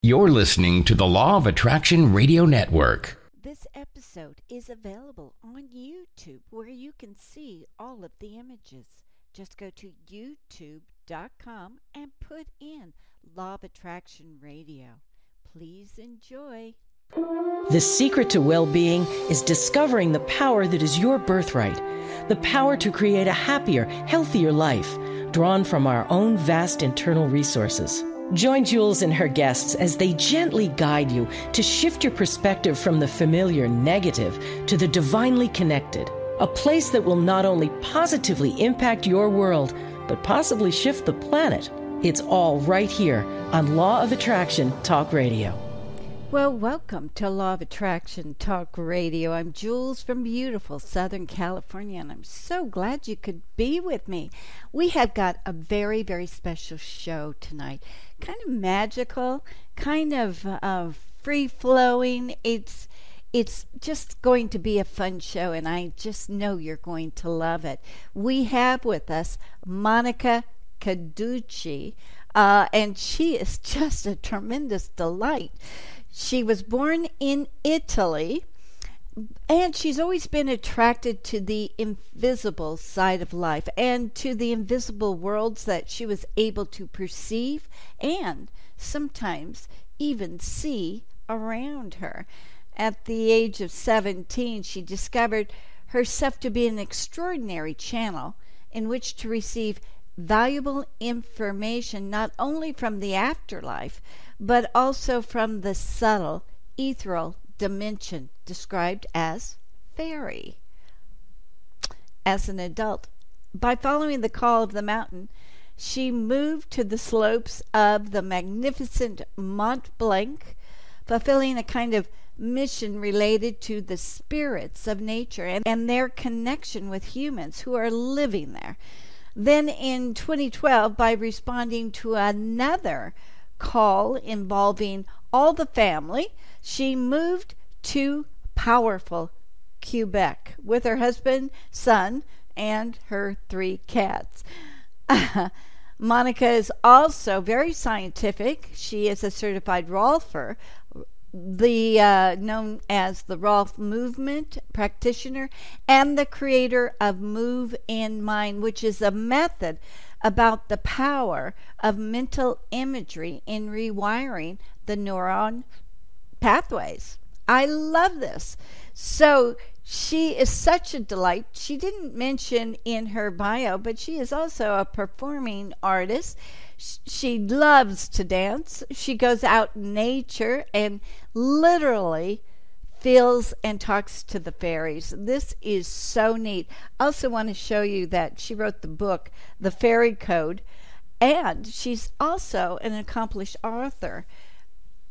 You're listening to the Law of Attraction Radio Network. This episode is available on YouTube where you can see all of the images. Just go to youtube.com and put in Law of Attraction Radio. Please enjoy. The secret to well being is discovering the power that is your birthright, the power to create a happier, healthier life, drawn from our own vast internal resources. Join Jewels and her guests as they gently guide you to shift your perspective from the familiar negative to the divinely connected, a place that will not only positively impact your world, but possibly shift the planet. It's all right here on Law of Attraction Talk Radio. Well, welcome to Law of Attraction Talk Radio. I'm Jewels from beautiful Southern California, and I'm so glad you could be with me. We have got a very, very special show tonight. Kind of magical, kind of uh, free flowing. It's it's just going to be a fun show, and I just know you're going to love it. We have with us Monica Canducci, uh, and she is just a tremendous delight. She was born in Italy, and she's always been attracted to the invisible side of life and to the invisible worlds that she was able to perceive and sometimes even see around her. At the age of 17, she discovered herself to be an extraordinary channel in which to receive valuable information not only from the afterlife, but also from the subtle ethereal dimension described as fairy. As an adult, by following the call of the mountain, she moved to the slopes of the magnificent Mont Blanc, fulfilling a kind of mission related to the spirits of nature and, and their connection with humans who are living there. Then in 2012, by responding to another call involving all the family, she moved to powerful Quebec with her husband, son, and her three cats. Monica is also very scientific. She is a certified Rolfer, the uh, known as the Rolf movement practitioner, and the creator of Move in Mind, which is a method about the power of mental imagery in rewiring the neuron pathways. I love this. So she is such a delight. She didn't mention in her bio, but she is also a performing artist. She loves to dance. She goes out in nature and literally feels and talks to the fairies. This is so neat. I also want to show you that she wrote the book, The Fairy Code, and she's also an accomplished author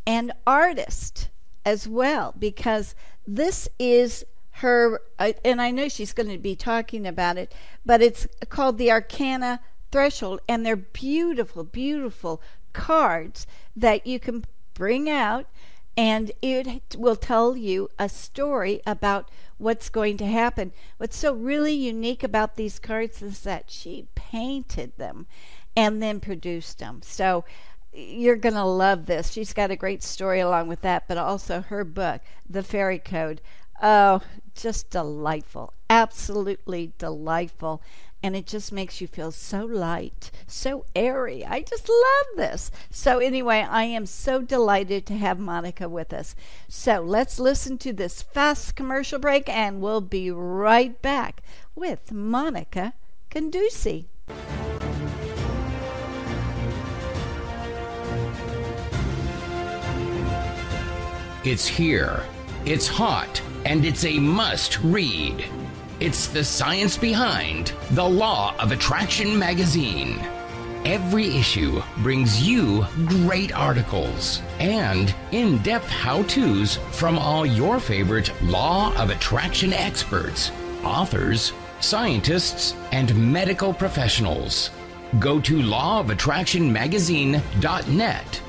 and artist as well, because this is her, uh, and I know she's going to be talking about it, but it's called the Arcana Threshold, and they're beautiful, beautiful cards that you can bring out and it will tell you a story about what's going to happen. What's so really unique about these cards is that she painted them and then produced them. So you're going to love this. She's got a great story along with that, but also her book, The Fairy Code. Oh, just delightful. Absolutely delightful and it just makes you feel so light, so airy. I just love this. So, anyway, I am so delighted to have Monica with us. So, let's listen to this fast commercial break, and we'll be right back with Monica Canducci. It's here, it's hot, and it's a must read. It's the science behind The Law of Attraction magazine. Every issue brings you great articles and in depth how to's from all your favorite Law of Attraction experts, authors, scientists, and medical professionals. Go to lawofattractionmagazine.net.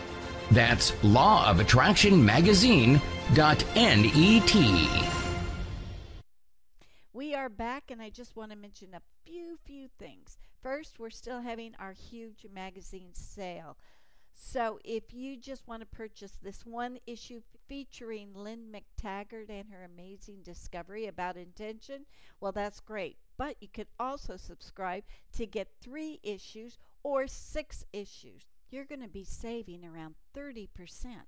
That's lawofattractionmagazine.net. We are back, and I just want to mention a few, few things. First, we're still having our huge magazine sale. So if you just want to purchase this one issue featuring Lynne McTaggart and her amazing discovery about intention, well, that's great. But you could also subscribe to get three issues or six issues. You're going to be saving around 30%.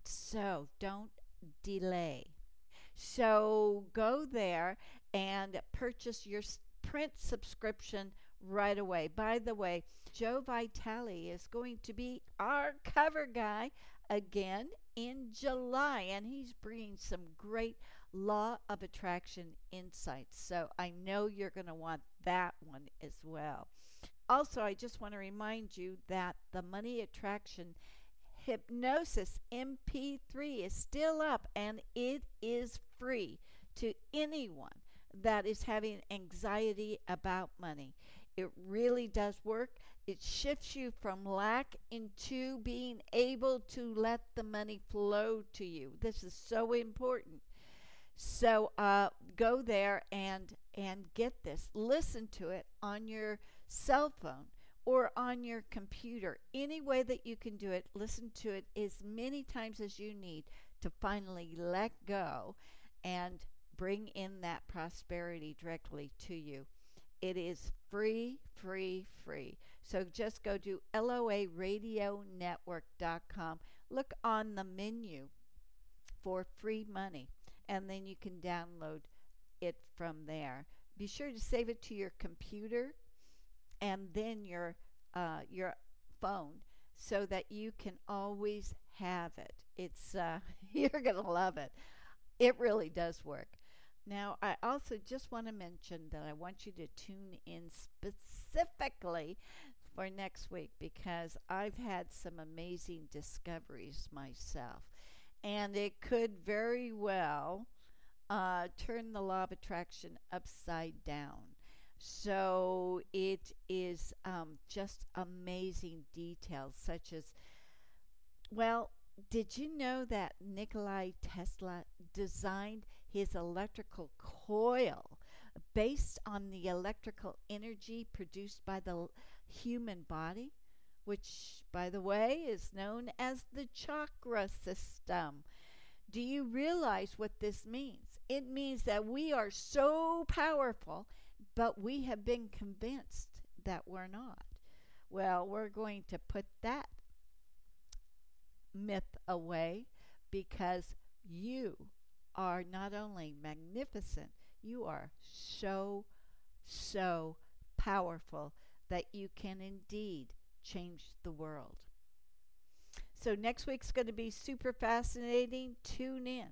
So don't delay. So go there and purchase your print subscription right away. By the way, Joe Vitale is going to be our cover guy again in July, and he's bringing some great law of attraction insights. So I know you're going to want that one as well. Also, I just want to remind you that the Money Attraction Hypnosis MP3 is still up and it is free to anyone that is having anxiety about money. It really does work. It shifts you from lack into being able to let the money flow to you. This is so important. So uh, go there and and get this. Listen to it on your cell phone or on your computer. Any way that you can do it, listen to it as many times as you need to finally let go and bring in that prosperity directly to you. It is free, free, free. So just go to loaradionetwork.com. Look on the menu for free money, and then you can download it from there. Be sure to save it to your computer and then your uh, your phone so that you can always have it. It's uh, you're gonna love it. It really does work. Now, I also just want to mention that I want you to tune in specifically for next week because I've had some amazing discoveries myself. And it could very well uh, turn the law of attraction upside down. So it is um, just amazing details, such as, well, did you know that Nikolai Tesla designed his electrical coil based on the electrical energy produced by the human body, which, by the way, is known as the chakra system. Do you realize what this means? It means that we are so powerful, but we have been convinced that we're not. Well, we're going to put that myth away because you are not only magnificent, you are so, so powerful that you can indeed change the world. So, next week's going to be super fascinating. Tune in.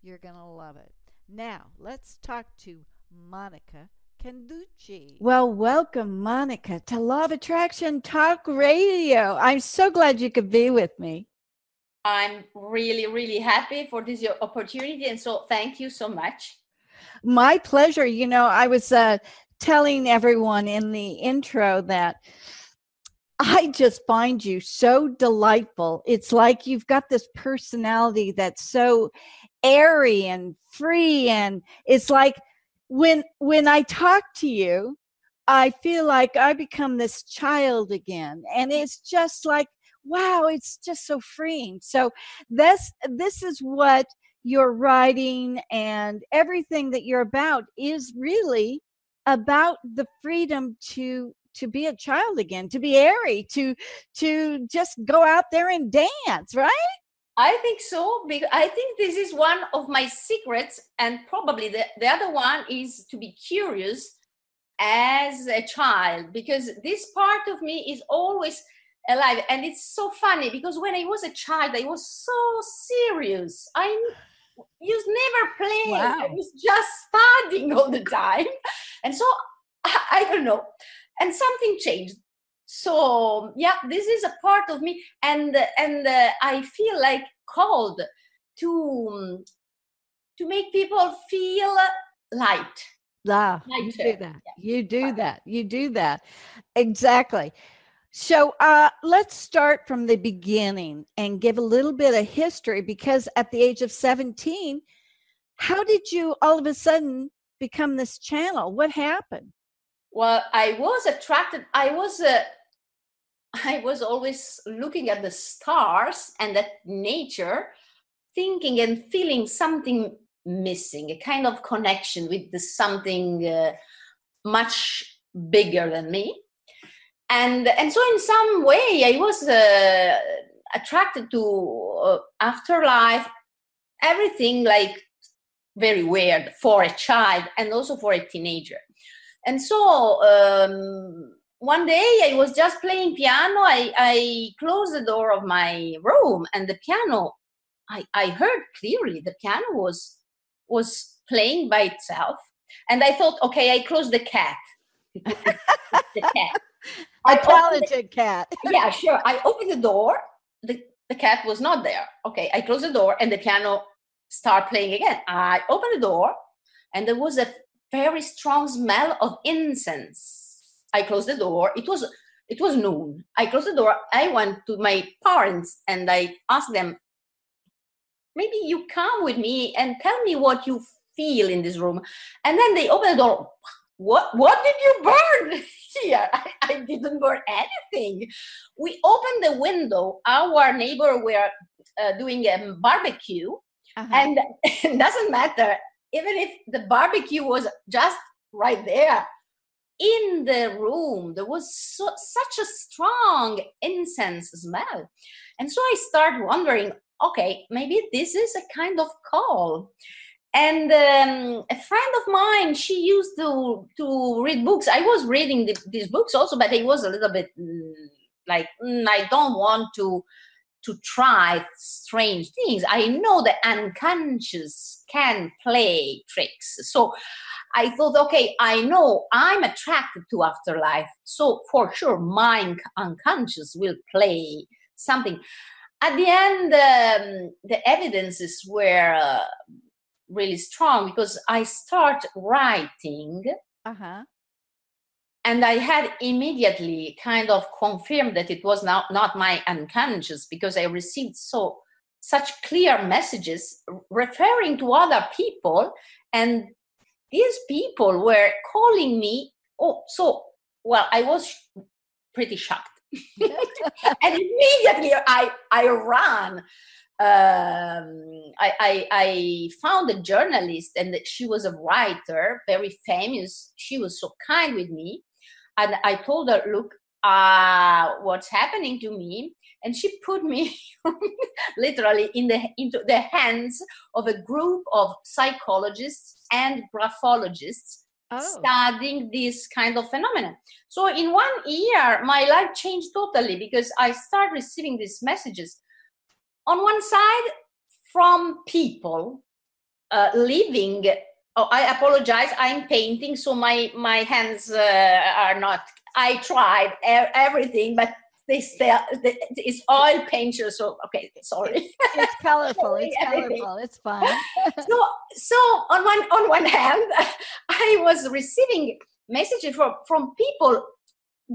You're going to love it. Now, let's talk to Monica Canducci. Well, welcome, Monica, to Law of Attraction Talk Radio. I'm so glad you could be with me. I'm really, really happy for this opportunity. And so thank you so much. My pleasure. You know, I was uh, telling everyone in the intro that I just find you so delightful. It's like you've got this personality that's so airy and free and it's like when when I talk to you, I feel like I become this child again and it's just like wow, it's just so freeing. So this this is what your writing and everything that you're about is really about the freedom to to be a child again to be airy to to just go out there and dance right i think so because i think this is one of my secrets and probably the, the other one is to be curious as a child because this part of me is always alive and it's so funny because when i was a child i was so serious i used never playing wow. i was just studying all the time and so I, I don't know and something changed so yeah this is a part of me and and uh, i feel like called to to make people feel light Ah, you do that. Yeah. You do that. You do that. Exactly. So uh, let's start from the beginning and give a little bit of history because at the age of 17, how did you all of a sudden become this channel? What happened? Well, I was attracted, I was uh, I was always looking at the stars and at nature, thinking and feeling something missing, a kind of connection with the something uh, much bigger than me. And, and so, in some way, I was uh, attracted to uh, afterlife, everything like very weird for a child and also for a teenager. And so, um, one day I was just playing piano. I, I closed the door of my room and the piano, I, I heard clearly the piano was was playing by itself. And I thought, okay, I closed the cat. the cat. A talented the, cat. yeah, sure. I opened the door. The, the cat was not there. Okay, I closed the door and the piano start playing again. I opened the door and there was a very strong smell of incense I closed the door. It was it was noon. I closed the door. I went to my parents and I asked them, maybe you come with me and tell me what you feel in this room. And then they opened the door. What what did you burn here? I, I didn't burn anything. We opened the window. Our neighbor were uh, doing a barbecue, uh-huh. and it doesn't matter even if the barbecue was just right there in the room there was so, such a strong incense smell and so i started wondering okay maybe this is a kind of call and um, a friend of mine she used to to read books i was reading the, these books also but it was a little bit mm, like mm, i don't want to to try strange things i know the unconscious can play tricks so I thought, okay, I know I'm attracted to afterlife. So for sure, my unconscious will play something. At the end, um, the evidences were uh, really strong because I start writing. Uh-huh. And I had immediately kind of confirmed that it was not, not my unconscious because I received so such clear messages referring to other people and these people were calling me oh so well i was pretty shocked and immediately i i ran um, I, I, I found a journalist and she was a writer very famous. She was so kind with me. And i told her look uh, what's happening to me? And she put me literally in the into the hands of a group of psychologists and graphologists oh. studying this kind of phenomenon. So in one year my life changed totally because i started receiving these messages on one side from people uh, living oh i apologize i'm painting so my my hands uh, are not i tried everything but they still it's oil painter so okay sorry. It's colorful it's colorful it's fine. So so on one on one hand i was receiving messages from from people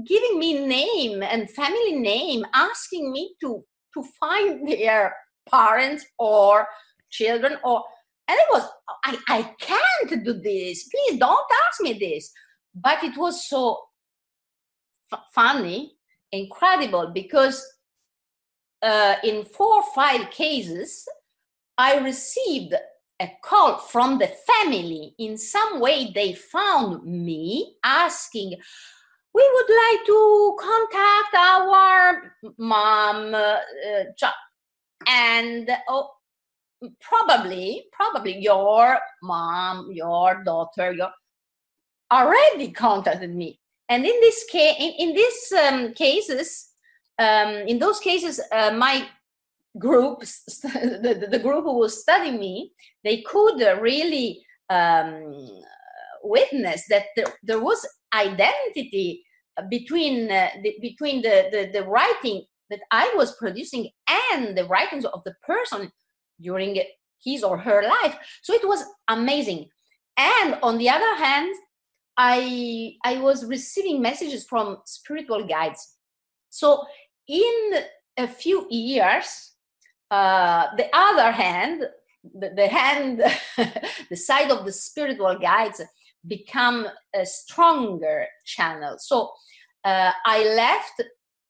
giving me name and family name asking me to to find their parents or children or and it was i i can't do this please don't ask me this but it was so f- funny incredible because uh, in four or five cases, I received a call from the family. In some way, they found me asking, We would like to contact our mom, uh, and oh, probably, probably your mom, your daughter, your already contacted me. And in this case in, in these um, cases um, in those cases uh, my group the, the group who was studying me they could really um, witness that there, there, was identity between uh, the, between the, the, the writing that I was producing and the writings of the person during his or her life. So it was amazing. And on the other hand, I I was receiving messages from spiritual guides. So in a few years, uh, the other hand, the, the hand, the side of the spiritual guides become a stronger channel. So uh, I left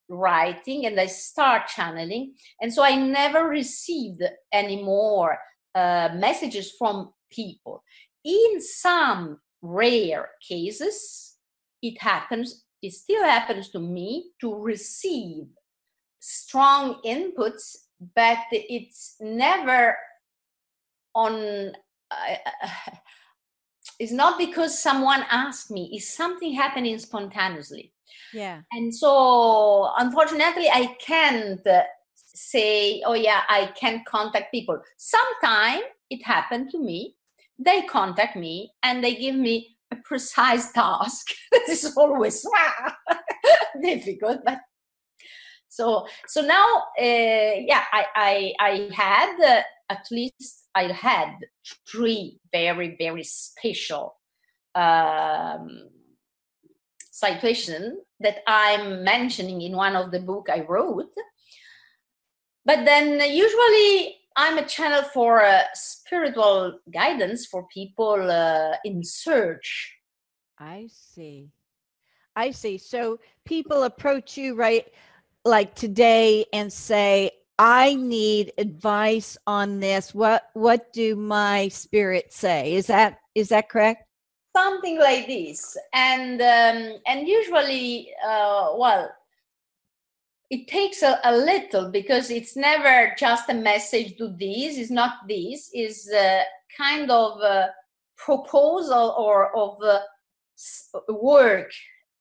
writing and I start channeling. And so I never received any more uh, messages from people. In some rare cases, it happens, it still happens to me to receive strong inputs, but it's never on. Uh, it's not because someone asked me, it's something happening spontaneously. Yeah. And so, unfortunately, I can't say, oh, yeah, I can contact people. Sometimes it happened to me. They contact me and they give me a precise task. this is always difficult, but so so now uh, yeah I, I i had uh, at least i had three very very special um that i'm mentioning in one of the book i wrote. But then usually i'm a channel for uh, spiritual guidance for people uh, in search. I see. I see. So people approach you right like today and say i need advice on this. What what do my spirits say? Is that is that correct? Something like this. And um, and usually uh, well it takes a, a, little because it's never just a message to this. Is not this. Is a kind of a proposal or of work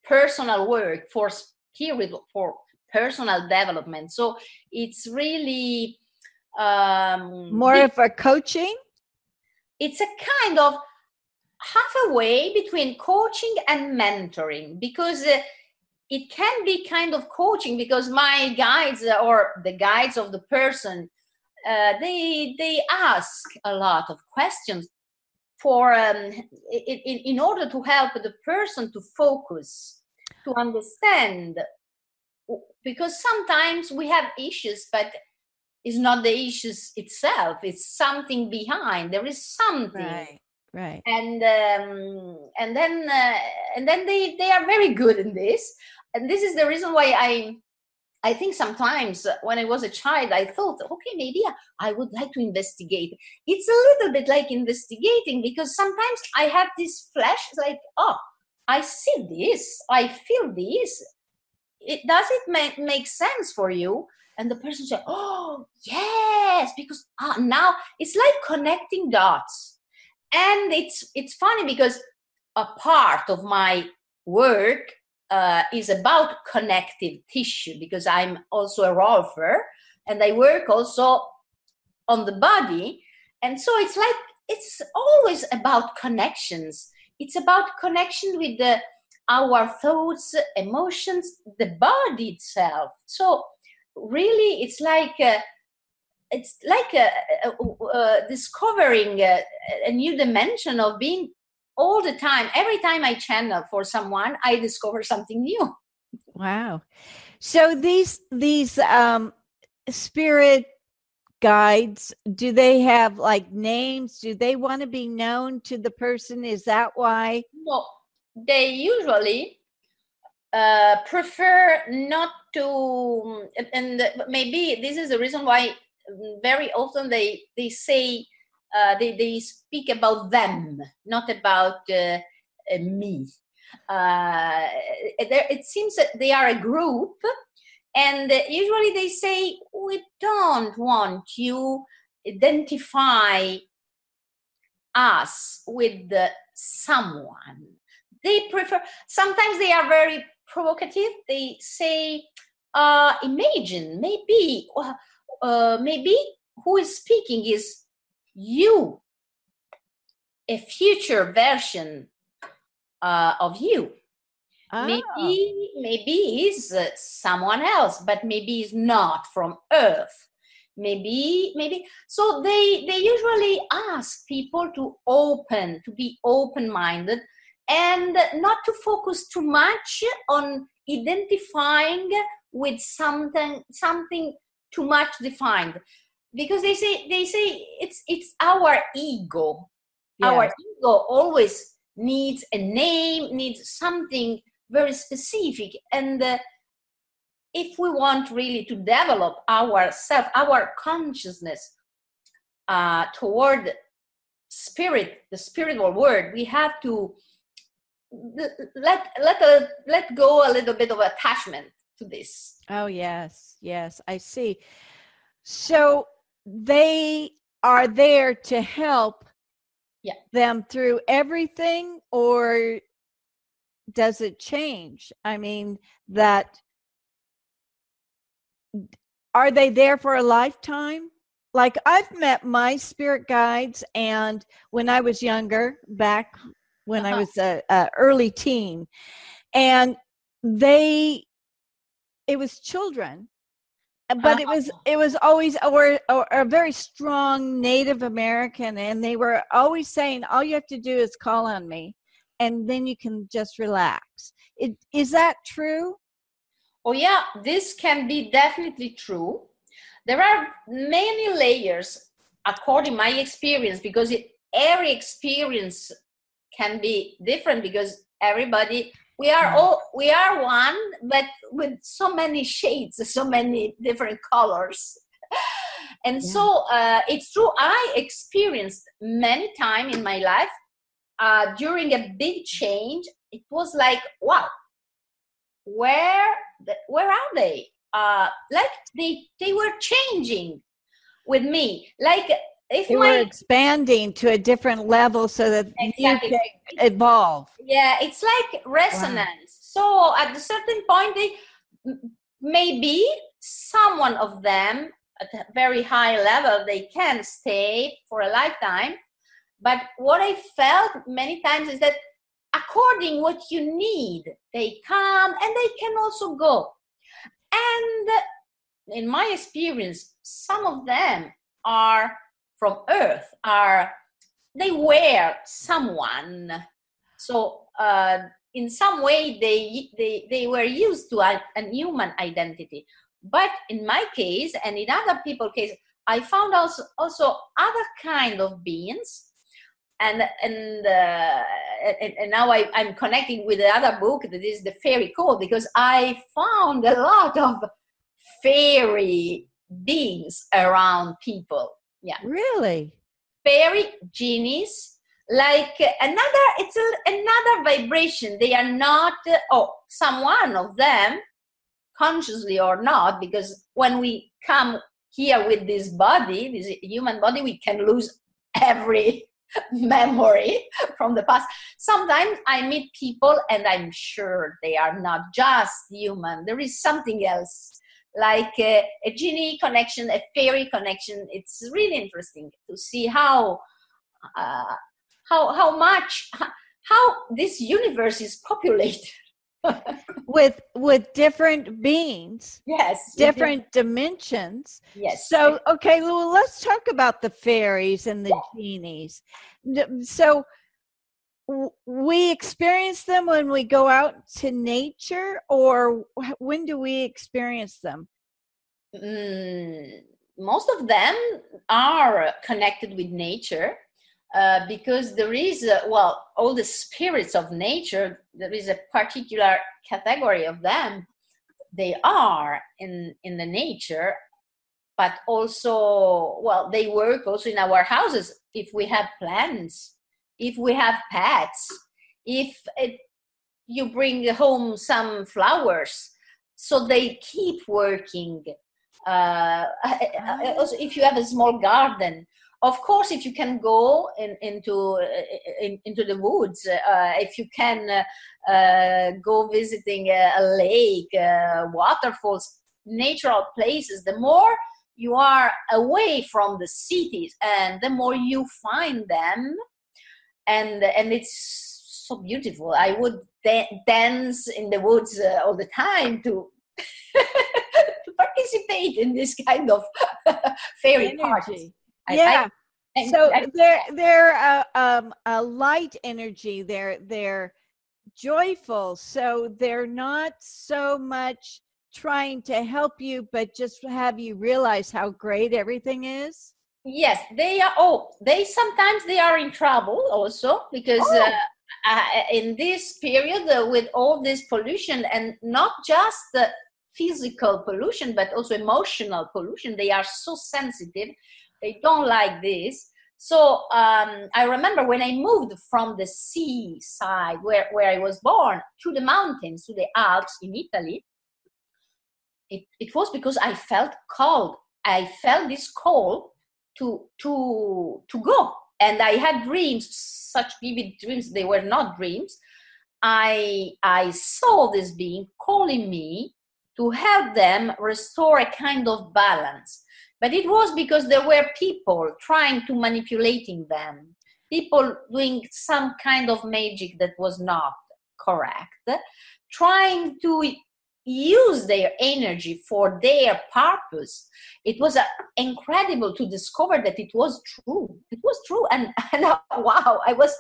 personal work for spirit for personal development. So it's really um, more of a coaching. It's a kind of halfway between coaching and mentoring because uh, it can be kind of coaching because my guides uh, or the guides of the person uh, they they ask a lot of questions for um, in, in order to help the person to focus to understand because sometimes we have issues but it's not the issues itself it's something behind there is something. Right right. And um, and then uh, and then they they are very good in this. And this is the reason why i i think sometimes when i was a child i thought okay maybe i would like to investigate. It's a little bit like investigating because sometimes i have this flash like oh i see this i feel this it does it make, make sense for you? And the person say oh yes because ah, now it's like connecting dots. And it's it's funny because a part of my work uh, is about connective tissue because i'm also a rolfer and i work also on the body. And so it's like it's always about connections. It's about connection with the our thoughts, emotions, the body itself. So really, it's like uh, it's like a, a, a discovering a, a new dimension of being all the time. Every time I channel for someone, I discover something new. Wow. So these these um spirit guides do they have like names do they want to be known to the person is that why no they usually uh, prefer not to and maybe this is the reason why very often they they say uh, they, they speak about them not about uh, uh me. Uh, it seems that they are a group and usually they say we don't want you identify us with someone they prefer sometimes they are very provocative. They say uh, imagine maybe uh, uh, maybe who is speaking is you. A future version uh, of you. Oh. maybe maybe is uh, someone else but maybe is not from earth. Maybe maybe so they they usually ask people to open to be open minded and not to focus too much on identifying with something something too much defined. Because they say they say it's it's our ego. Yeah. our ego always needs a name needs something very specific. And uh, if we want really to develop ourself, our consciousness uh, toward spirit, the spiritual world, we have to let let a, let go a little bit of attachment to this. Oh yes, yes, I see. So they are there to help yeah. them through everything or does it change? I mean, that are they there for a lifetime? Like I've met my spirit guides, and when I was younger, back when uh-huh. I was a, a early teen, and they, it was children, but it was uh-huh. it was always or, or a very strong Native American, and they were always saying, "All you have to do is call on me." and then you can just relax. It, is that true? Oh, yeah, this can be definitely true. There are many layers, according my experience, because it, every experience can be different because everybody we are mm. all we are one but with so many shades so many different colors and yeah. so uh, it's true i experienced many time in my life uh, during a big change, it was like, wow, where where are they? Uh, like they they were changing with me. Like if my, were expanding to a different level so that exactly. you can evolve. Yeah, it's like resonance. Wow. So at a certain point, they maybe someone of them at a very high level they can stay for a lifetime but what I felt many times is that according what you need, they come and they can also go. And in my experience, some of them are from Earth, are they were someone. So uh, in some way they, they, they were used to a, a human identity. But in my case and in other people's case, I found also, also other kind of beings and and, uh, and, and now I, I'm connecting with the other book that is the fairy code because I found a lot of fairy beings around people. Yeah, really, fairy genies like uh, another. It's a, another vibration. They are not. Uh, oh, some one of them, consciously or not, because when we come here with this body, this human body, we can lose every memory from the past. Sometimes I meet people and I'm sure they are not just human. There is something else, like a, a genie connection, a fairy connection. It's really interesting to see how uh, how how much how this universe is populated. with with different beings yes different dimensions yes so okay well let's talk about the fairies and the yeah. genies so we experience them when we go out to nature or when do we experience them? Mm, most of them are connected with nature uh, because there is uh, well all the spirits of nature there is a particular category of them. They are in in the nature but also well they work also in our houses. If we have plants if we have pets if it, you bring home some flowers so they keep working uh, also if you have a small garden of course if you can go in, into in, into the woods uh, if you can uh, go visiting a, a lake uh, waterfalls natural places the more you are away from the cities and the more you find them and and it's so beautiful i would da- dance in the woods uh, all the time to to participate in this kind of fairy party yeah. I, so I, they're they're a, um, a light energy. They're they're joyful. So they're not so much trying to help you, but just have you realize how great everything is. Yes, they are. Oh, they sometimes they are in trouble also because. Oh. Uh, uh, in this period uh, with all this pollution and not just the physical pollution but also emotional pollution they are so sensitive they don't like this so um, i remember when i moved from the seaside where, where i was born to the mountains to the alps in italy it, it was because i felt called i felt this call to to to go. And i had dreams such vivid dreams they were not dreams. I i saw this being calling me to help them restore a kind of balance. But it was because there were people trying to manipulating them. People doing some kind of magic that was not correct trying to use their energy for their purpose. It was uh, incredible to discover that it was true. It was true and, and wow i was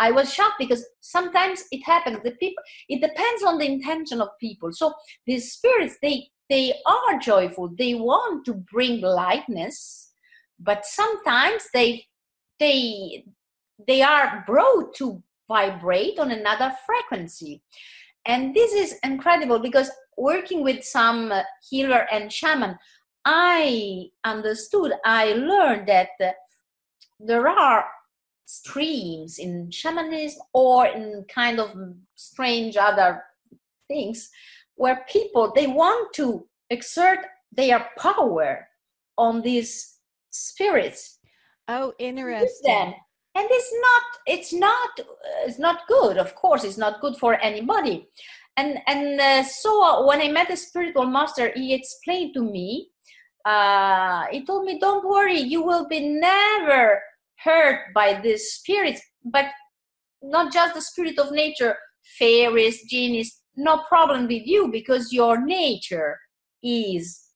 i was shocked because sometimes it happens. The people it depends on the intention of people. So these spirits they they are joyful. They want to bring lightness but sometimes they they they are brought to vibrate on another frequency and this is incredible because working with some uh, healer and shaman i understood i learned that uh, there are streams in shamanism or in kind of strange other things where people they want to exert their power on these spirits. Oh interesting and it's not it's not it's not good. Of course it's not good for anybody. And and uh, so when i met a spiritual master he explained to me uh, he told me don't worry you will be never hurt by these spirits but not just the spirit of nature fairies genies no problem with you because your nature is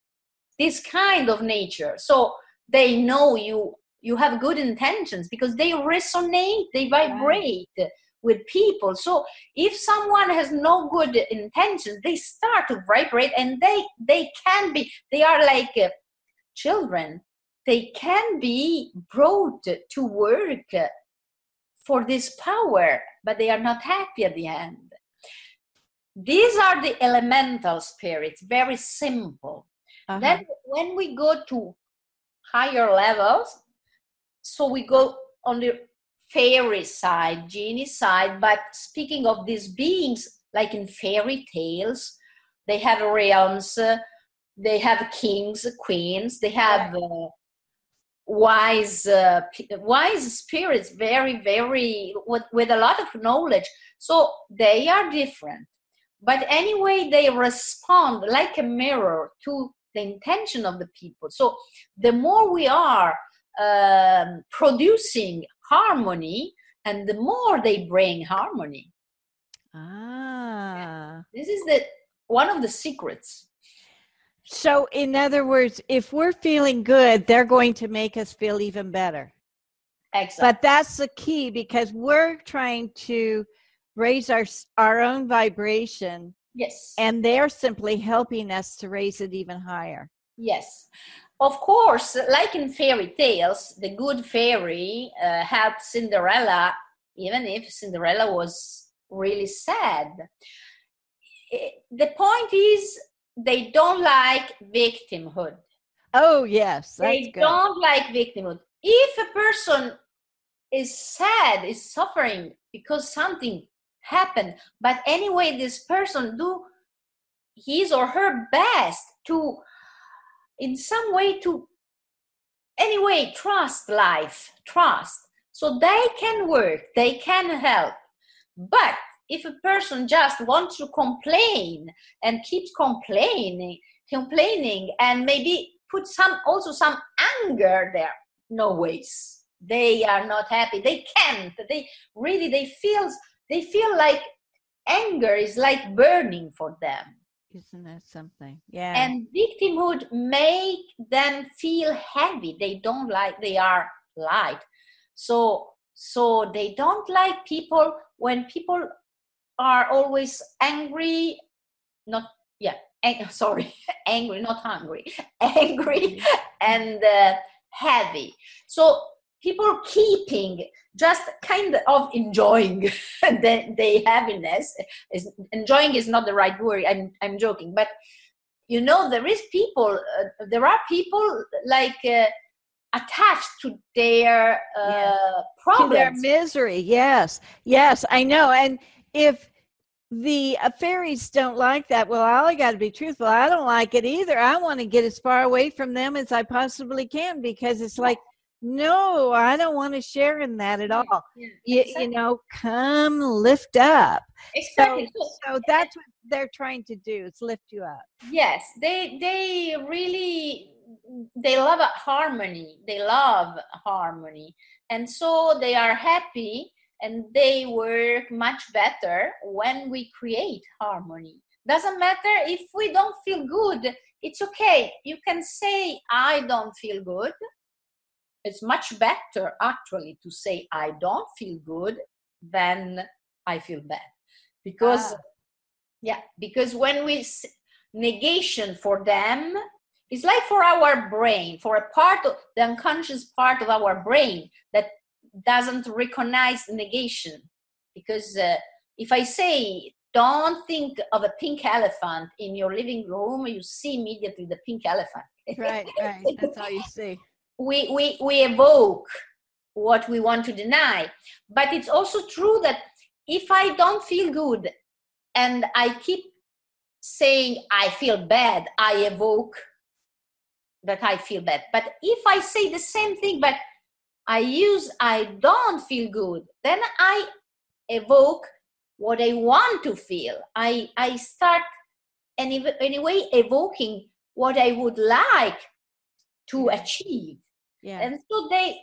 this kind of nature. So they know you you have good intentions because they resonate they vibrate right. with people so if someone has no good intentions they start to vibrate and they they can be they are like uh, children they can be brought to work for this power but they are not happy at the end these are the elemental spirits very simple uh-huh. then when we go to higher levels so we go on the fairy side, genie side, but speaking of these beings, like in fairy tales, they have realms, uh, they have kings, queens, they have uh, wise, uh, wise spirits, very, very with, with a lot of knowledge. So they are different, but anyway, they respond like a mirror to the intention of the people. So the more we are um, producing harmony and the more they bring harmony. Ah. This is the one of the secrets. So in other words if we're feeling good they're going to make us feel even better. Exactly. But that's the key because we're trying to raise our our own vibration yes. and they're simply helping us to raise it even higher. Yes of course, like in fairy tales, the good fairy uh, helped Cinderella, even if Cinderella was really sad. The point is, they don't like victimhood. Oh, yes. they good. don't like victimhood. If a person is sad, is suffering because something happened, but anyway, this person do his or her best to in some way to anyway trust life trust. So they can work they can help. But if a person just wants to complain and keeps complaining complaining and maybe put some also some anger there no ways. They are not happy. They can't. They really they feel they feel like anger is like burning for them isn't that something? Yeah. And victimhood make them feel heavy. They don't like they are light. So so they don't like people when people are always angry, not yeah, ang- sorry, angry, not hungry, angry and uh, heavy. So people keeping just kind of enjoying the, the heaviness. Is enjoying is not the right word i'm i'm joking. But you know there is people uh, there are people like uh, attached to their uh, yeah. problems to their misery. Yes. Yes i know. And if the uh, fairies don't like that well i got to be truthful i don't like it either. I want to get as far away from them as i possibly can because it's like no i don't want to share in that at all. yeah, you, exactly. you know come lift up. Exactly. so, so that's what they're trying to do is lift you up. Yes they they really they love harmony they love harmony. And so they are happy and they work much better when we create harmony. Doesn't matter if we don't feel good it's okay. You can say i don't feel good it's much better actually to say i don't feel good than i feel bad. Because ah. yeah because when we negation for them it's like for our brain for a part of the unconscious part of our brain that doesn't recognize negation. Because uh, if i say don't think of a pink elephant in your living room you see immediately the pink elephant. Right right. That's how you see we, we, we evoke what we want to deny. But it's also true that if I don't feel good and I keep saying I feel bad, I evoke that I feel bad. But if I say the same thing, but I use I don't feel good, then I evoke what I want to feel. I, I start any, anyway evoking what I would like to achieve yeah. and so they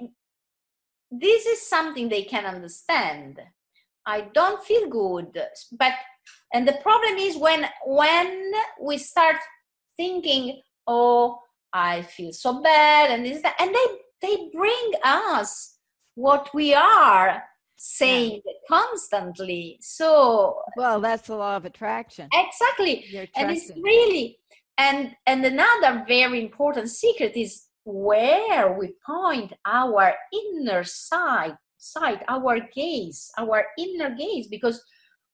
this is something they can understand. I don't feel good but and the problem is when when we start thinking oh i feel so bad and this and they they bring us what we are saying yeah. constantly. So well that's the law of attraction. Exactly. And it's really and and another very important secret is where we point our inner side side our gaze our inner gaze because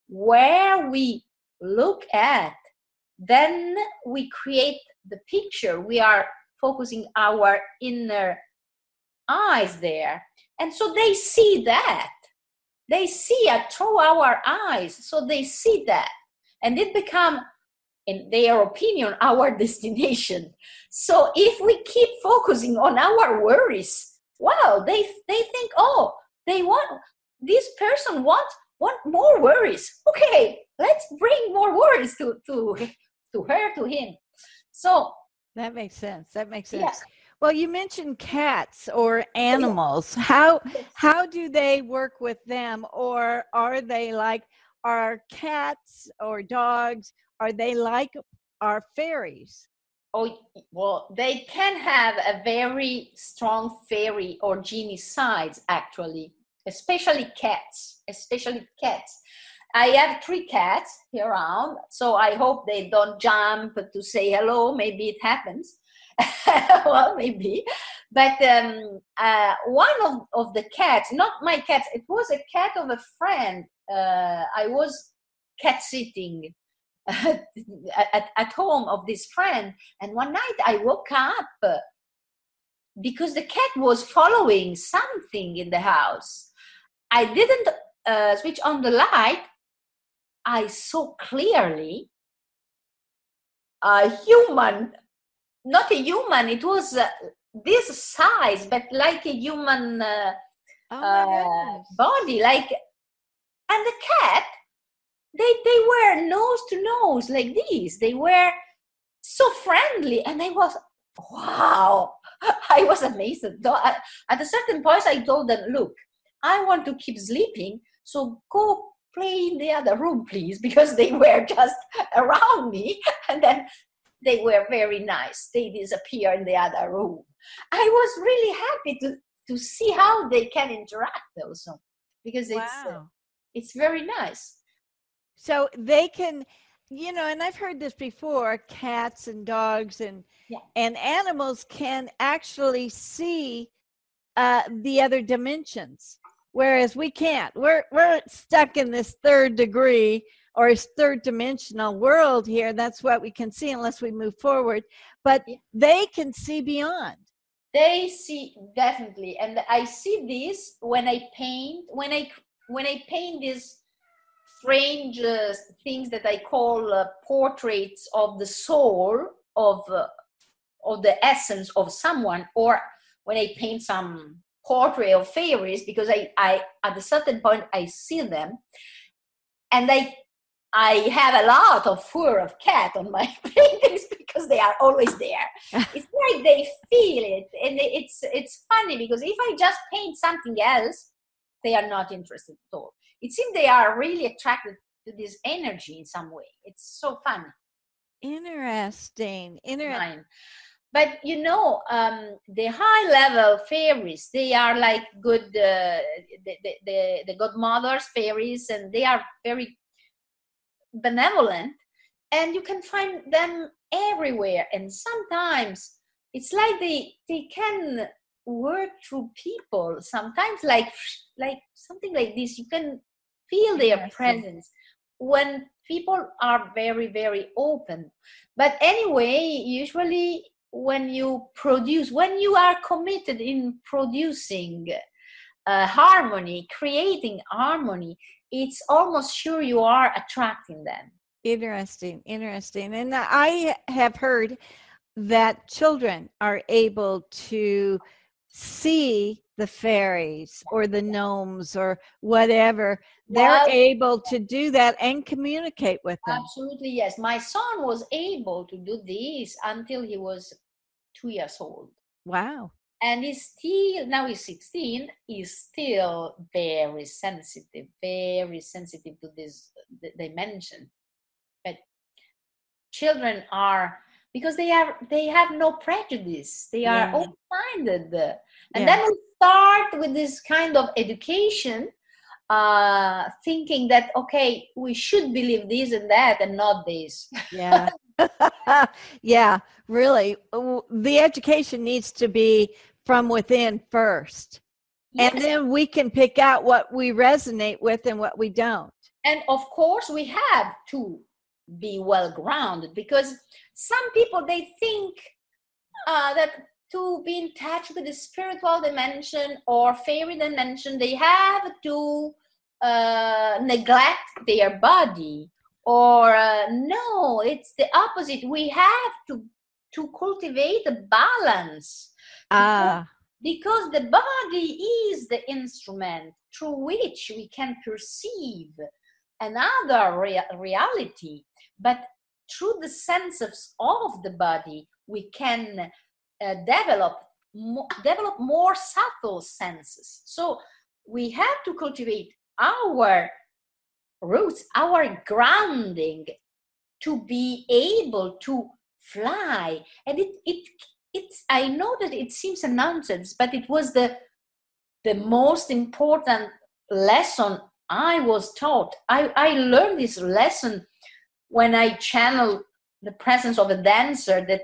where we look at then we create the picture. We are focusing our inner eyes there. And so they see that. They see it through our eyes. So they see that. And it become in their opinion, our destination. So if we keep focusing on our worries, wow, they they think, oh, they want this person want want more worries. Okay, let's bring more worries to to to her to him. So that makes sense. That makes sense. Yeah. Well, you mentioned cats or animals. How how do they work with them, or are they like are cats or dogs are they like our fairies? Oh, well, they can have a very strong fairy or genie sides, actually, especially cats, especially cats. I have three cats here around, so I hope they don't jump to say hello. Maybe it happens. well, maybe. But um, uh, one of, of the cats, not my cats, it was a cat of a friend. Uh, I was cat sitting at, at home of this friend. And one night I woke up because the cat was following something in the house. I didn't uh, switch on the light. I saw clearly a human, not a human, it was uh, this size, but like a human uh, oh uh, body, like, and the cat they they were nose to nose like this. They were so friendly and i was wow. I was amazed. At a certain point i told them look i want to keep sleeping so go play in the other room please because they were just around me and then they were very nice. They disappear in the other room. I was really happy to to see how they can interact also because it's wow. uh, it's very nice so they can, you know, and I've heard this before cats and dogs and yeah. and animals can actually see uh, the other dimensions. whereas we can't. We're we're stuck in this third degree or third dimensional world here. That's what we can see unless we move forward. But they can see beyond. They see definitely, and I see this when I paint. When I when I paint these strange uh, things that I call uh, portraits of the soul of uh, of the essence of someone, or when I paint some portrait of fairies, because I, I at a certain point I see them, and I I have a lot of fur of cat on my paintings because they are always there. it's like they feel it, and it's it's funny because if I just paint something else, they are not interested at all. It seems they are really attracted to this energy in some way. It's so fun. Interesting. Interesting. But you know, um, the high level fairies, they are like good, uh, the, the, the, the godmothers fairies, and they are very benevolent. And you can find them everywhere. And sometimes it's like they, they can work through people sometimes like like something like this you can feel their presence when people are very very open. But anyway usually when you produce when you are committed in producing uh, harmony creating harmony it's almost sure you are attracting them. Interesting interesting. And i have heard that children are able to see the fairies or the gnomes or whatever. They're well, able to do that and communicate with them. Absolutely yes. My son was able to do this until he was two years old. Wow. And he's still now he's 16 he's still very sensitive very sensitive to this dimension. But children are because they are they have no prejudice. They are yeah. open-minded. And yeah. then we start with this kind of education uh thinking that okay we should believe this and that and not this. Yeah. Yeah really. The education needs to be from within first. Yes. and then we can pick out what we resonate with and what we don't. And of course we have to be well grounded because some people they think uh, that to be in touch with the spiritual dimension or fairy dimension they have to uh, neglect their body or uh, no it's the opposite. We have to to cultivate a balance. Ah. because, because the body is the instrument through which we can perceive another rea- reality. But through the senses of the body we can uh, develop mo- develop more subtle senses. So we have to cultivate our roots our grounding to be able to fly. And it it it's i know that it seems a nonsense but it was the the most important lesson i was taught. I i learned this lesson when I channeled the presence of a dancer that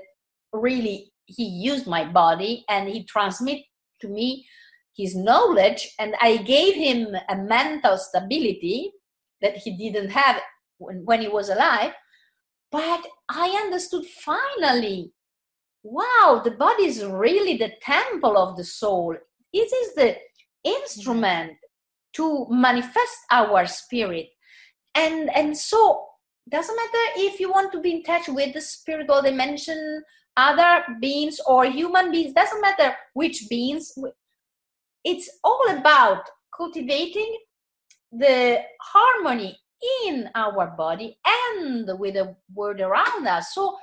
really he used my body and he transmit to me his knowledge and I gave him a mental stability that he didn't have when, when he was alive. But I understood finally wow, the body is really the temple of the soul. It is the instrument to manifest our spirit. And, and so doesn't matter if you want to be in touch with the spiritual dimension other beings or human beings doesn't matter which beings it's all about cultivating the harmony in our body and with the world around us. So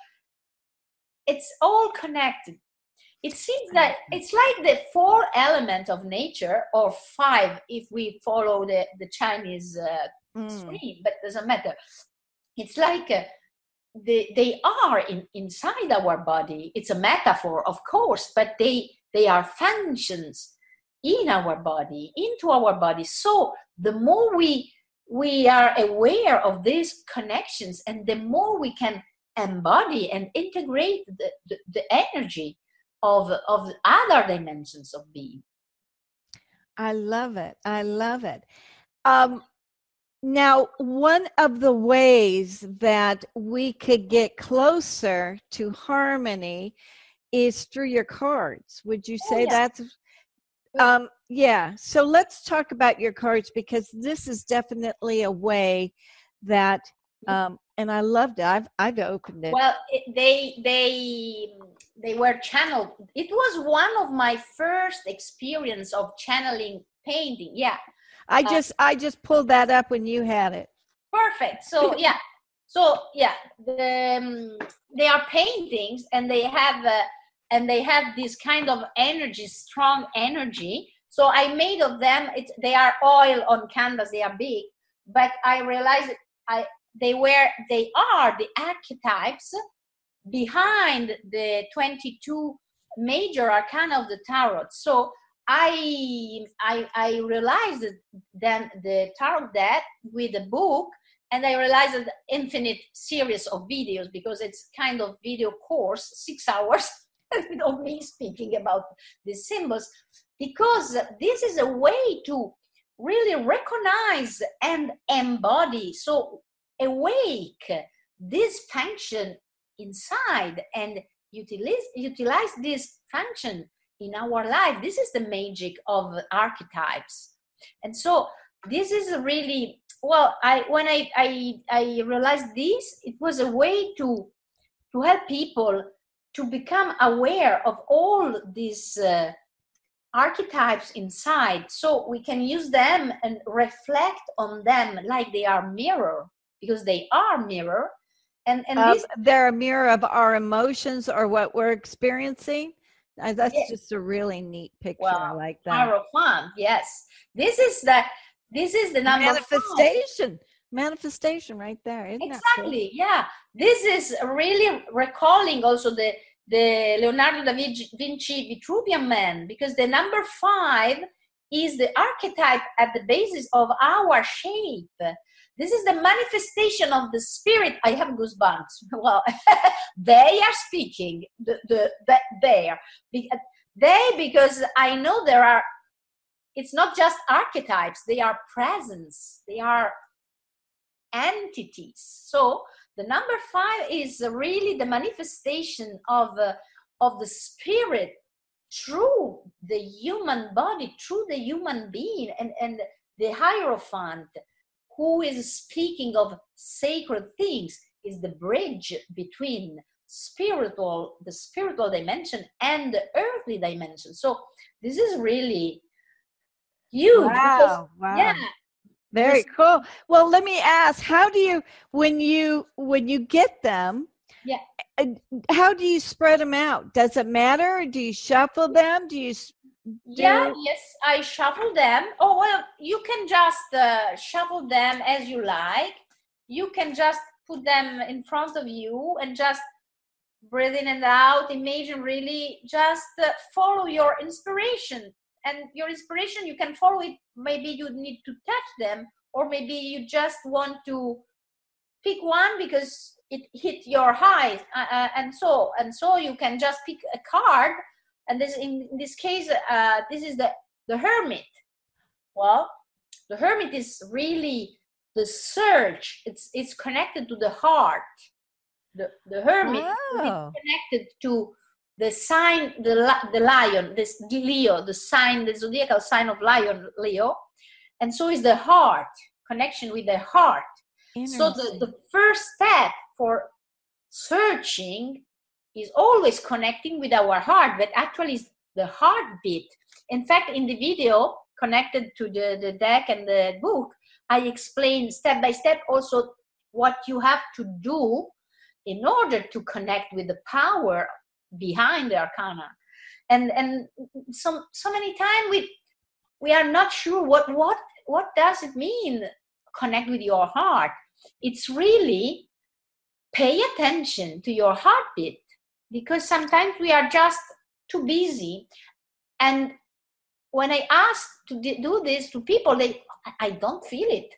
it's all connected. It seems that it's like the four elements of nature or five if we follow the, the chinese uh, mm. stream but doesn't matter. It's like uh, they, they are in, inside our body it's a metaphor of course but they they are functions in our body into our body so the more we we are aware of these connections and the more we can embody and integrate the, the, the energy of of other dimensions of being I love it. I love it. Um, now, one of the ways that we could get closer to harmony is through your cards. Would you Oh, say yeah. that's um yeah. So let's talk about your cards because this is definitely a way that um and I loved it. I've I've opened it. Well, it, they they they were channeled. It was one of my first experience of channeling painting. Yeah, I uh, just I just pulled that up when you had it. perfect. So yeah, so yeah, the, um, they are paintings, and they have uh, and they have this kind of energy, strong energy. So I made of them. It's they are oil on canvas. They are big, but I realized I they were they are the archetypes behind the 22 major arcana of the tarot so i i, I realized then the tarot deck with the book and i realized an infinite series of videos because it's kind of video course six hours of me speaking about the symbols because this is a way to really recognize and embody so awake this function inside and utilize utilize this function in our life. This is the magic of archetypes. And so this is really well i when i i, I realized this it was a way to to help people to become aware of all these uh, archetypes inside. So we can use them and reflect on them like they are mirror because they are mirror. And and Um, this they're a mirror of our emotions or what we're experiencing. Uh, that's Yeah. just a really neat picture. I like that. Hierophant, yes. This is the this is the number five. Manifestation. Manifestation right there. Isn't that cool? Exactly, yeah. This is really recalling also the the Leonardo da Vinci, Vinci Vitruvian Man because the number five is the archetype at the basis of our shape. This is the manifestation of the spirit. I have goosebumps. Well, they are speaking. The, the, the Be- they because I know there are. It's not just archetypes. They are presence. They are entities. So the number five is really the manifestation of uh, of the spirit through the human body, through the human being, and and the hierophant, who is speaking of sacred things, is the bridge between spiritual the spiritual dimension and the earthly dimension. So this is really huge. because- Wow. Wow. yeah, Very Yes. cool. Well, let me ask, how do you when you when you get them? Yeah. uh, How do you spread them out? Does it matter? Do you shuffle them? Do you Yeah, yes, I shuffle them. Oh, well, you can just uh, shuffle them as you like. You can just put them in front of you and just breathe in and out. Imagine really just uh, follow your inspiration. And your inspiration, you can follow it. Maybe you need to touch them, or maybe you just want to pick one because it hit your eye. Uh, uh, and so, and so you can just pick a card and this in, this case uh, this is the the hermit. Well the hermit is really the search. It's it's connected to the heart. The the hermit is Oh. connected to the sign the the lion this leo the sign the zodiacal sign of lion leo. And so is the heart connection with the heart. So the, the first step for searching is always connecting with our heart, but actually is the heartbeat. In fact, in the video connected to the, the deck and the book, I explain step by step also what you have to do in order to connect with the power behind the arcana. And and so so many times we we are not sure what what what does it mean connect with your heart. It's really pay attention to your heartbeat because sometimes we are just too busy. And when i ask to do this to people they "I- don't feel it.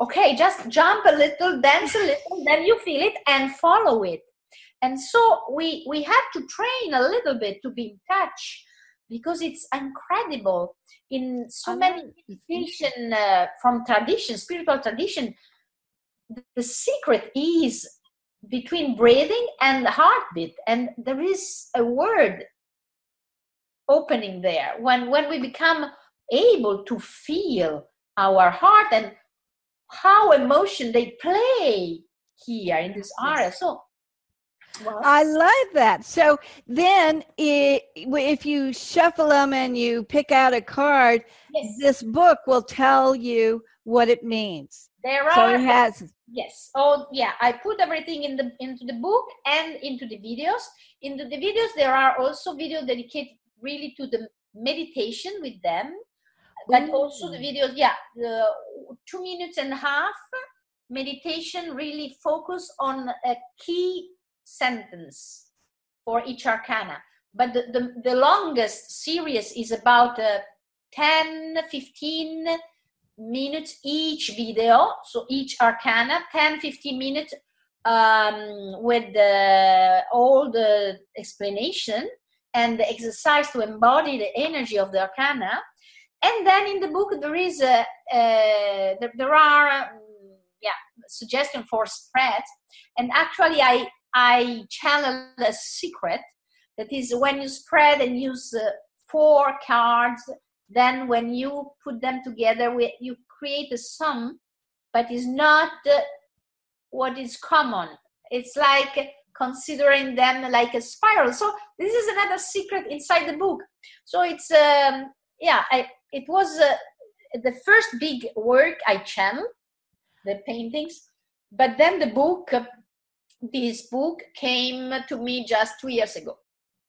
Okay just jump a little dance a little then you feel it and follow it. And so we we have to train a little bit to be in touch because it's incredible. In so many meditation uh, from tradition, spiritual tradition. The secret is between breathing and heartbeat, and there is a word opening there when when we become able to feel our heart and how emotion they play here in this area. So well, I love that. So then, it, if you shuffle them and you pick out a card, yes. this book will tell you what it means. There are. So it has. Yes. Oh, yeah. I put everything in the into the book and into the videos. Into the videos, there are also videos dedicated really to the meditation with them, but Ooh. also the videos. Yeah, the two minutes and a half meditation really focus on a key sentence for each arcana. But the, the, the longest series is about uh, 10, 15 minutes each video. So each arcana, 10, 15 minutes um, with the, all the explanation and the exercise to embody the energy of the arcana. And then in the book, there is a, there, there are um, yeah suggestion for spread. And actually, I I channel a secret that is when you spread and use uh, four cards, then when you put them together, we, you create a sum, but it's not what is common. It's like considering them like a spiral. So this is another secret inside the book. So it's um, yeah, I, it was uh, the first big work I channeled, the paintings, but then the book this book came to me just two years ago.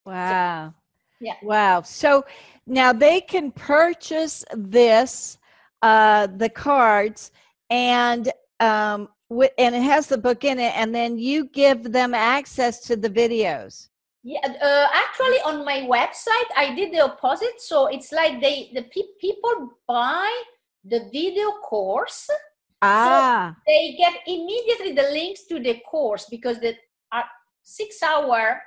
Wow. So, yeah. Wow. So now they can purchase this, uh, the cards, and um, w- and it has the book in it, and then you give them access to the videos. Yeah, uh, actually, on my website, I did the opposite. So it's like they the pe- people buy the video course Ah. So they get immediately the links to the course because the uh, six hour.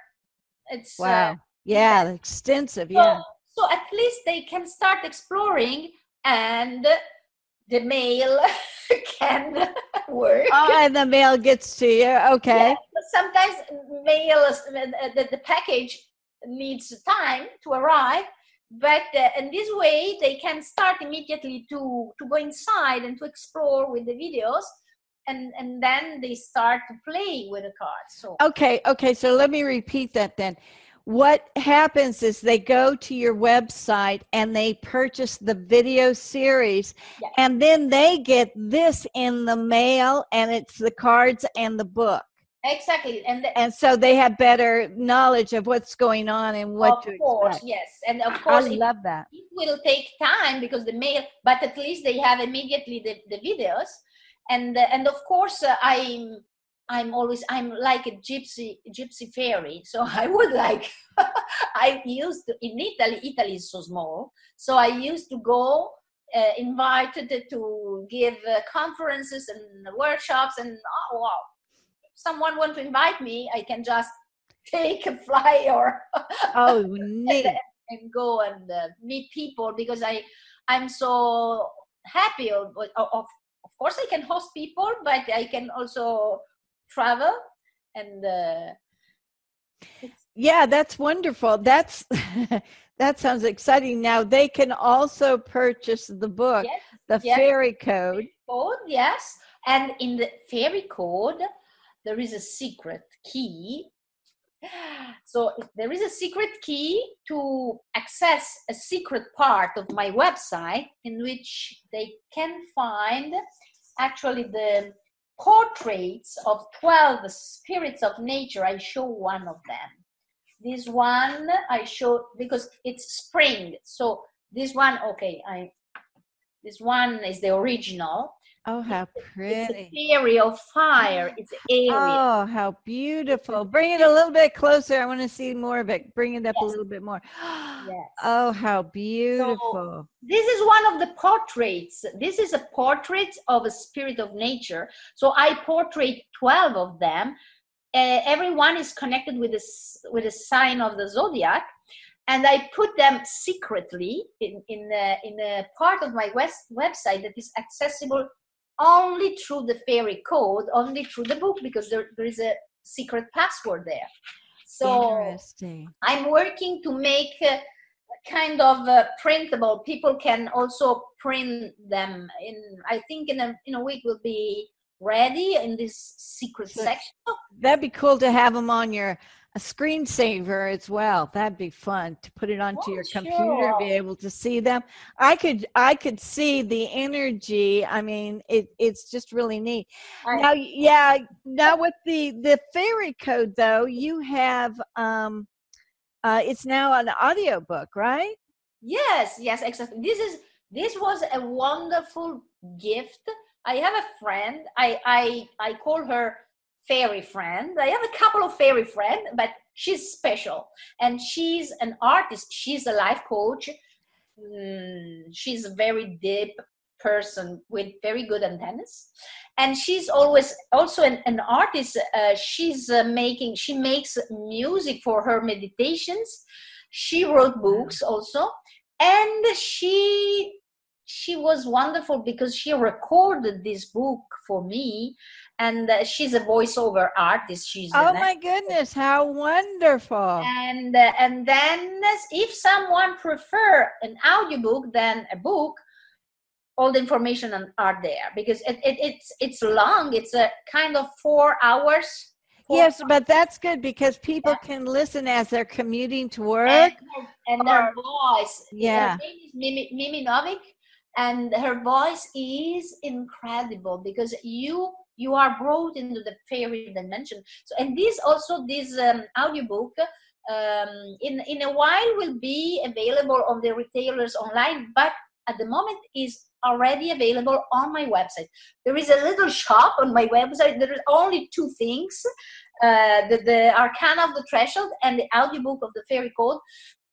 It's uh, wow. Uh, yeah, extensive. Yeah. So at least they can start exploring and the mail can work. Oh, and the mail gets to you. Okay. Yeah, sometimes mail, the, the package needs time to arrive but uh, in this way they can start immediately to to go inside and to explore with the videos and and then they start to play with the cards so okay okay so let me repeat that then what happens is they go to your website and they purchase the video series yes. and then they get this in the mail and it's the cards and the book Exactly, and the, and so they have better knowledge of what's going on and what of course, expect. yes, and of course, I love that. It will take time because the mail, but at least they have immediately the, the videos, and and of course, uh, I'm I'm always I'm like a gypsy gypsy fairy, so I would like I used to, in Italy. Italy is so small, so I used to go uh, invited to give uh, conferences and workshops, and oh wow someone want to invite me, I can just take a fly or oh neat. and, and go and uh, meet people because I I'm so happy. Of, of of course, I can host people, but I can also travel and. Uh, yeah, that's wonderful. That's that sounds exciting. Now they can also purchase the book, yes, the yes. fairy code. Code, yes, and in the fairy code, there is a secret key so there is a secret key to access a secret part of my website in which they can find actually the portraits of 12 spirits of nature i show one of them. This one i show because it's spring so this one okay i this one is the original Oh, how pretty. It's of fire. It's Ariel. Oh, how beautiful. Bring it a little bit closer. I want to see more of it. Bring it up yes. a little bit more. yes. Oh, how beautiful. So, this is one of the portraits. This is a portrait of a spirit of nature. So I portrait 12 of them. Uh, everyone is connected with a, with a sign of the zodiac and I put them secretly in in a, in a part of my west, website that is accessible only through the fairy code, only through the book, because there, there is a secret password there. So I'm working to make kind of uh, printable. People can also print them. In I think in a in a week will be ready in this secret so section. That'd be cool to have them on your a screensaver as well. That'd be fun to put it onto oh, your computer, sure. be able to see them. I could I could see the energy. I mean, it it's just really neat. Right. Now, yeah, now with the the fairy code though, you have um, uh, it's now an audio book, right? Yes, yes, exactly. This is this was a wonderful gift. I have a friend. I I I call her fairy friend. I have a couple of fairy friends, but she's special. And she's an artist. She's a life coach. Mm, she's a very deep person with very good antennas. And she's always also an, an artist. Uh, she's uh, making, she makes music for her meditations. She wrote books also. And she she was wonderful because she recorded this book for me and uh, she's a voiceover artist. She's oh my goodness how wonderful. And uh, and then if someone prefer an audiobook than a book all the information are there because it, it, it's it's long. It's a kind of four hours. Four yes but that's good because people yeah. can listen as they're commuting to work. And, and their voice. Yeah. her name is mimi, Mimi Novic and her voice is incredible because you you are brought into the fairy dimension. So and this also this um, audiobook um, in in a while will be available on the retailers online but at the moment is already available on my website. There is a little shop on my website. There is only two things uh, the, the arcana of the threshold and the audiobook of the fairy code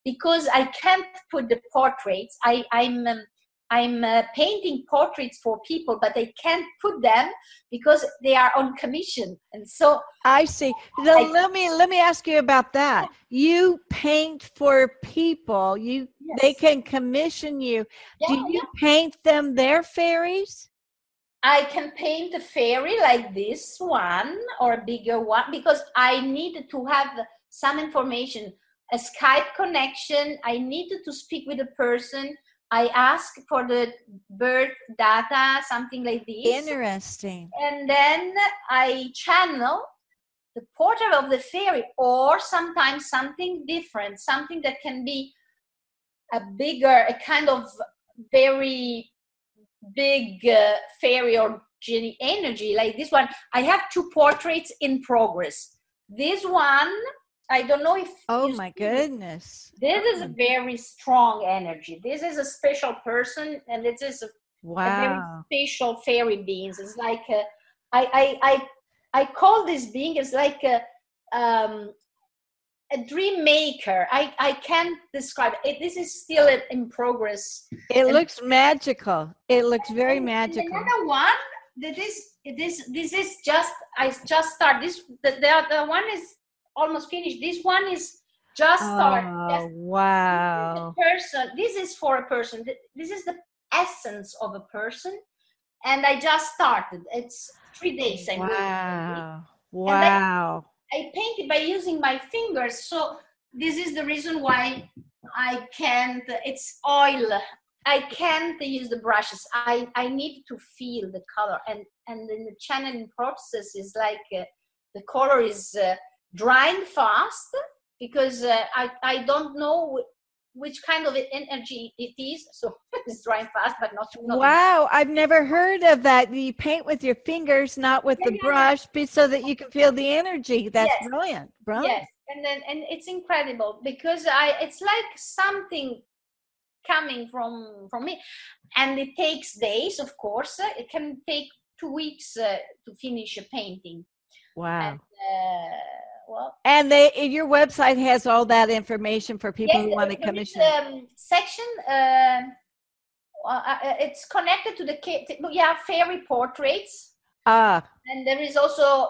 because i can't put the portraits. I i'm um, I'm uh, painting portraits for people, but I can't put them because they are on commission, and so I see. I, let me let me ask you about that. You paint for people. You yes. they can commission you. Yeah, Do you yeah. paint them their fairies? I can paint a fairy like this one or a bigger one because I needed to have some information, a Skype connection. I needed to speak with a person I ask for the birth data, something like this. Interesting. And then I channel the portrait of the fairy, or sometimes something different, something that can be a bigger, a kind of very big uh, fairy or genie energy, like this one. I have two portraits in progress. This one I don't know if. Oh my goodness! This is a very strong energy. This is a special person, and it is a, wow. a very special fairy beings. It's like a, I I I I call this being is like a um, a dream maker. I I can't describe it. This is still in progress. It and, looks magical. It looks very magical. Another one. This this this is just I just start this. The the, the one is almost finished. This one is just started. Oh, wow. This person. This is for a person. This is the essence of a person, and I just started. It's three days. I wow. Wow. I, I painted by using my fingers. So this is the reason why I can't. It's oil. I can't use the brushes. I I need to feel the color, and and in the channeling process is like uh, the color is. Uh, drying fast because uh, I, I don't know which kind of energy it is. So it's drying fast, but not. not wow, I've never heard of that. You paint with your fingers, not with yeah, the yeah, brush, yeah. so that you can feel the energy. That's yes. brilliant, brilliant. Yes, and then and it's incredible because I it's like something coming from from me, and it takes days. Of course, it can take two weeks uh, to finish a painting. Wow. And, uh, well, and they your website has all that information for people yes, who want to commission. Um, section. Uh, uh, it's connected to the yeah fairy portraits. Ah. And there is also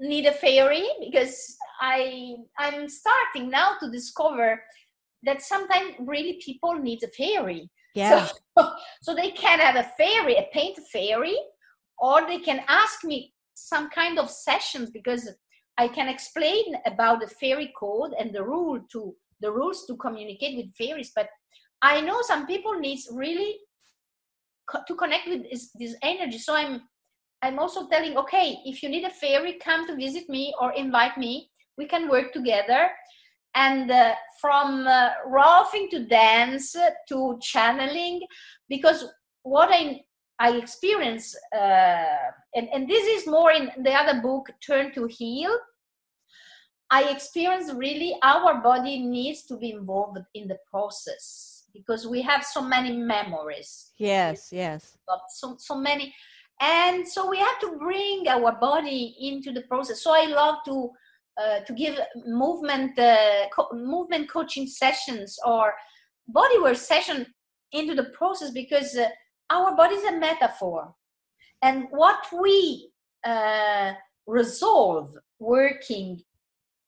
need a fairy because I I'm starting now to discover that sometimes really people need a fairy. Yeah. So, so they can have a fairy, a paint fairy, or they can ask me some kind of sessions because I can explain about the fairy code and the rule to the rules to communicate with fairies. But I know some people needs really co- to connect with this, this energy. So I'm I'm also telling, okay, if you need a fairy, come to visit me or invite me. We can work together. And uh, from uh, rolfing to dance to channeling, because what I I experience, uh, and, and this is more in the other book, Turn to Heal. I experience really our body needs to be involved in the process because we have so many memories. Yes, yes. So, so many. And so we have to bring our body into the process. So I love to uh, to give movement uh, co- movement coaching sessions or bodywork session into the process because uh, our body is a metaphor. And what we uh, resolve working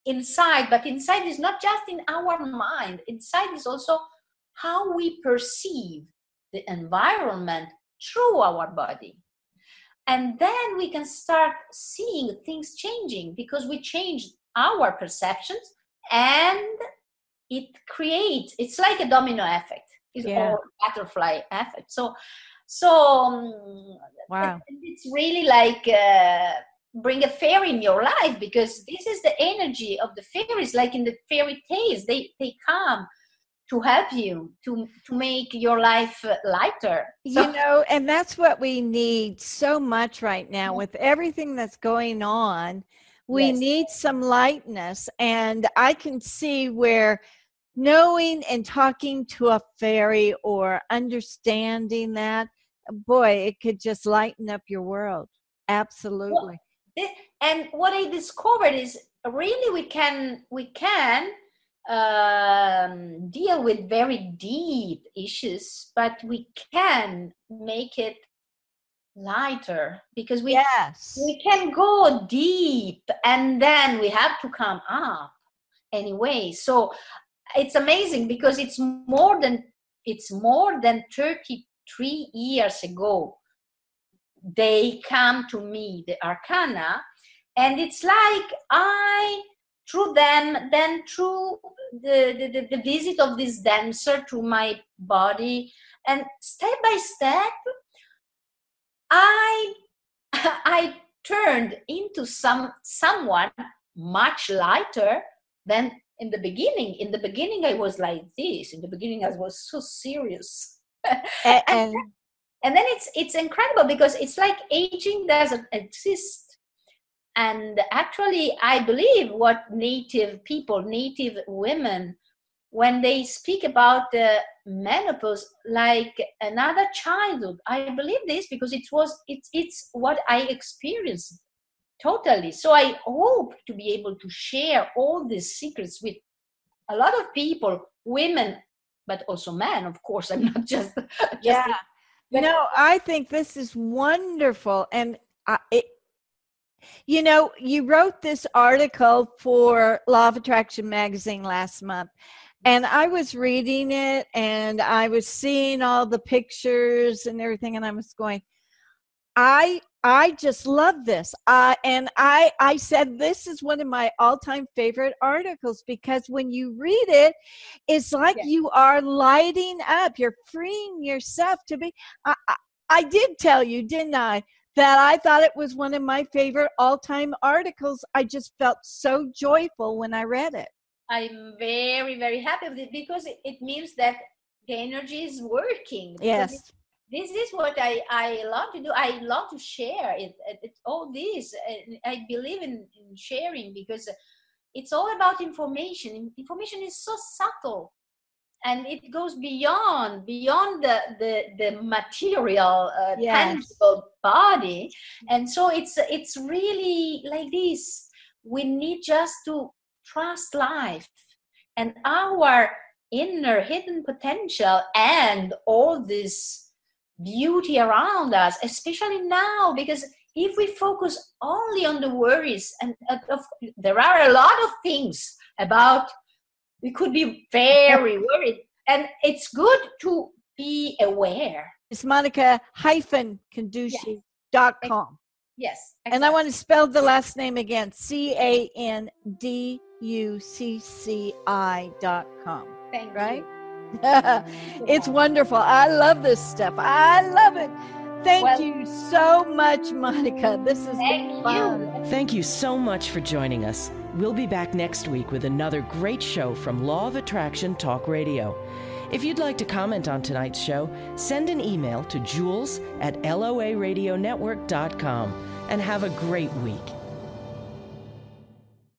inside but inside is not just in our mind. Inside is also how we perceive the environment through our body. And then we can start seeing things changing because we change our perceptions and it creates it's like a domino effect. It's Yeah. all butterfly effect. So so um, Wow. it's really like uh, bring a fairy in your life because this is the energy of the fairies like in the fairy tales they they come to help you to to make your life uh, lighter you know, and that's what we need so much right now Yeah. with everything that's going on. We Yes. need some lightness. And I can see where knowing and talking to a fairy or understanding that, boy, it could just lighten up your world. Absolutely. Thi- and what i discovered is really we can we can um, deal with very deep issues but we can make it lighter because we yes. we can go deep and then we have to come up anyway so it's amazing because it's more than it's more than 33 years ago. They come to me the arcana and it's like i through them then through the, the, the, visit of this dancer to my body and step by step i i turned into some someone much lighter than in the beginning in the beginning i was like this. In the beginning i was so serious. A- and and then it's it's incredible because it's like aging doesn't exist. And actually i believe what native people native women when they speak about the menopause like another childhood i believe this because it was it's it's what i experienced totally so i hope to be able to share all these secrets with a lot of people women but also men of course i'm not just, just yeah. but- no, I think this is wonderful. And I, it, you know, you wrote this article for Law of Attraction magazine last month. And I was reading it and I was seeing all the pictures and everything. And I was going, I I just love this. Uh, and I I said this is one of my all time favorite articles because when you read it, it's like Yeah. you are lighting up. You're freeing yourself to be. I, I, I did tell you, didn't I, that I thought it was one of my favorite all time articles. I just felt so joyful when I read it. I'm very, very happy with it because it, means that the energy is working. Yes. This is what I, I love to do. I love to share it. it, it all this. I believe in, in sharing because it's all about information. Information is so subtle and it goes beyond beyond the the, the material uh, Yes. tangible body and so it's it's really like this we need just to trust life and our inner hidden potential and all this beauty around us especially now because if we focus only on the worries and uh, of, there are a lot of things about we could be very worried. And it's good to be aware. It's Monica hyphen Canducci dot com. Yes. Exactly. And I want to spell the last name again C A N D U C C I dot com. Thank right? it's wonderful. I love this stuff. I love it. Thank well, you so much, Monica. This is thank fun. You. Thank you so much for joining us. We'll be back next week with another great show from Law of Attraction Talk Radio. If you'd like to comment on tonight's show, send an email to jewels at loaradionetwork.com and have a great week.